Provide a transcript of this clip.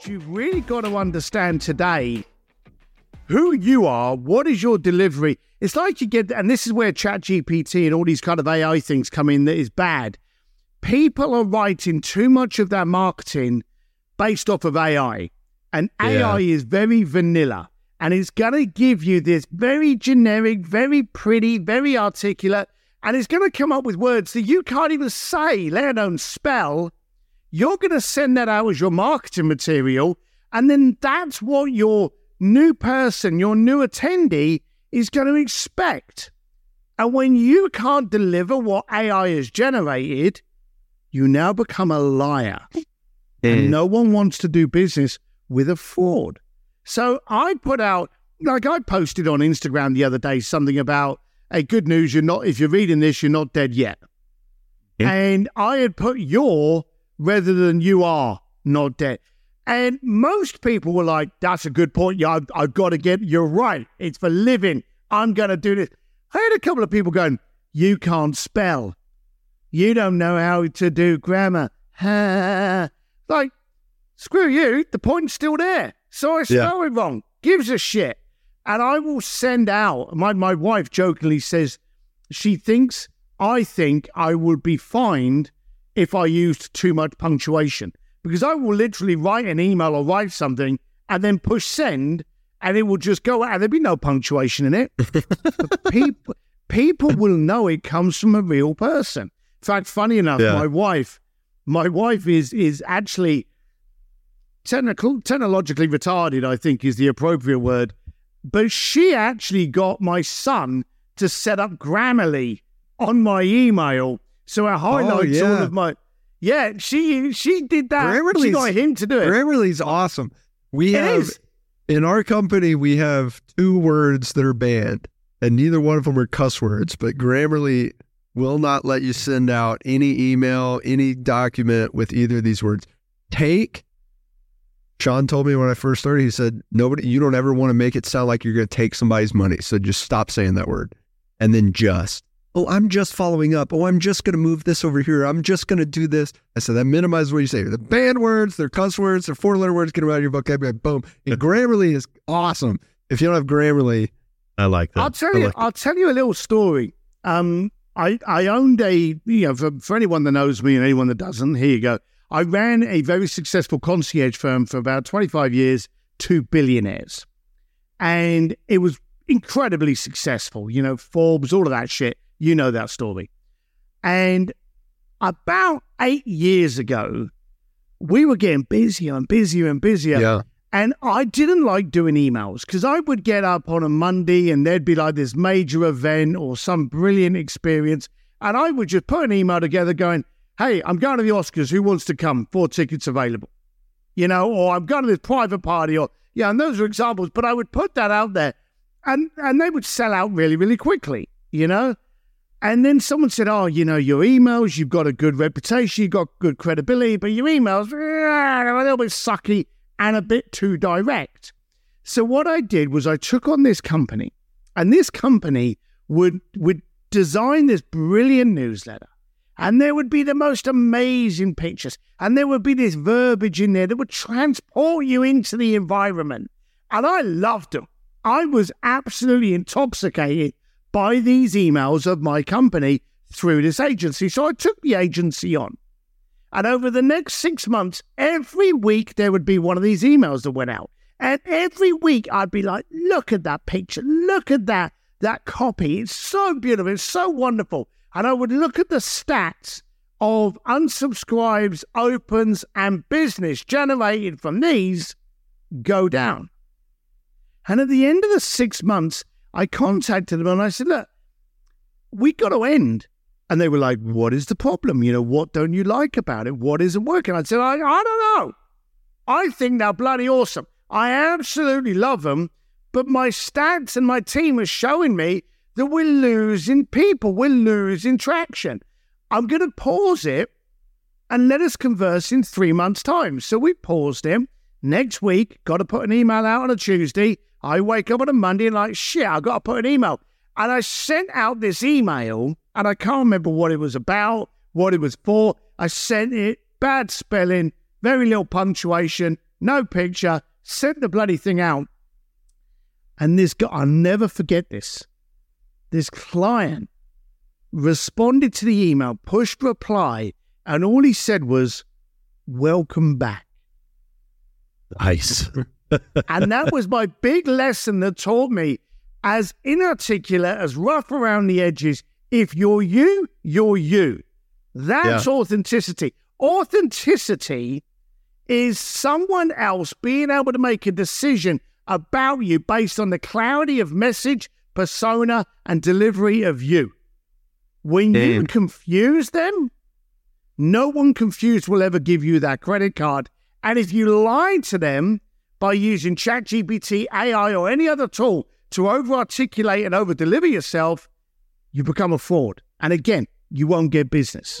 But you've really got to understand today who you are, what is your delivery. It's like you get, and this is where ChatGPT and all these kind of AI things come in that is bad. People are writing too much of their marketing based off of AI. And AI is very vanilla and it's going to give you this very generic, very pretty, very articulate, and it's going to come up with words that you can't even say, let alone spell. You're going to send that out as your marketing material, and then that's what your new person, your new attendee, is going to expect. And when you can't deliver what AI has generated, you now become a liar. And no one wants to do business with a fraud. So I put out, like I posted on Instagram the other day, something about, hey, good news, you're not, if you're reading this, you're not dead yet. Yeah. And I had put your rather than you are not dead. And most people were like, that's a good point. Yeah, I've, I've got to get, you're right. It's for living. I'm going to do this. I had a couple of people going, you can't spell. You don't know how to do grammar. Ha like, screw you. The point's still there. So I spell it wrong. Gives a shit. And I will send out, my, my wife jokingly says, she thinks, I think I would be fined if I used too much punctuation because I will literally write an email or write something and then push send and it will just go out. There'll be no punctuation in it. People, people will know it comes from a real person. In fact, funny enough, Yeah. my wife, my wife is is actually technical, technologically retarded. I think is the appropriate word. But she actually got my son to set up Grammarly on my email, so it oh, highlights all yeah. of my. Yeah, she she did that. She Grammarly's- got him to do it. Grammarly's awesome. We It have is. in our company we have two words that are banned, and neither one of them are cuss words. But Grammarly will not let you send out any email, any document with either of these words. Take. Sean told me when I first started, he said, "Nobody, you don't ever want to make it sound like you're going to take somebody's money, so just stop saying that word." And then just, oh, I'm just following up. Oh, I'm just going to move this over here. I'm just going to do this. I said that minimizes what you say. The banned words, they're cuss words, they're four letter words. Get them out of your vocabulary. Boom. And Grammarly is awesome. If you don't have Grammarly, I like that. I'll tell you. like I'll tell you a little story. Um, I I owned a you know for, for anyone that knows me and anyone that doesn't, here you go. I ran a very successful concierge firm for about twenty five years, to billionaires, and it was incredibly successful. You know, Forbes, all of that shit. You know that story. And about eight years ago, we were getting busier and busier and busier. yeah. And I didn't like doing emails because I would get up on a Monday and there'd be like this major event or some brilliant experience. And I would just put an email together going, Hey, I'm going to the Oscars. Who wants to come? Four tickets available. You know, or I'm going to this private party or, yeah, and those are examples. But I would put that out there and, and they would sell out really, really quickly, you know? And then someone said, Oh, you know, your emails, you've got a good reputation, you've got good credibility, but your emails are a little bit sucky and a bit too direct. So what I did was I took on this company, and this company would would design this brilliant newsletter. And there would be the most amazing pictures, and there would be this verbiage in there that would transport you into the environment. And I loved them. I was absolutely intoxicated by these emails of my company through this agency. So I took the agency on. And over the next six months, every week there would be one of these emails that went out. And every week I'd be like, look at that picture, look at that that copy. It's so beautiful, it's so wonderful. And I would look at the stats of unsubscribes, opens, and business generated from these go down. And at the end of the six months, I contacted them and I said, look, we got to end. And they were like, What is the problem? You know, what don't you like about it? What isn't working? I said, I, I don't know. I think they're bloody awesome. I absolutely love them. But my stats and my team are showing me that we're losing people. We're losing traction. I'm going to pause it and let us converse in three months' time. So we paused him. Next week, got to put an email out on a Tuesday. I wake up on a Monday and like, shit, I've got to put an email. And I sent out this email and I can't remember what it was about, what it was for. I sent it, bad spelling, very little punctuation, no picture, sent the bloody thing out. And this guy, I'll never forget this. This client responded to the email, pushed reply, and all he said was, Welcome back. Nice. and that was my big lesson that taught me as inarticulate, as rough around the edges, if you're you, you're you. That's yeah. authenticity. Authenticity is someone else being able to make a decision about you based on the clarity of message, persona, and delivery of you. When Damn. you confuse them, no one confused will ever give you that credit card. And if you lie to them by using ChatGPT, AI, or any other tool to over articulate and over deliver yourself, you become a fraud. And again, you won't get business.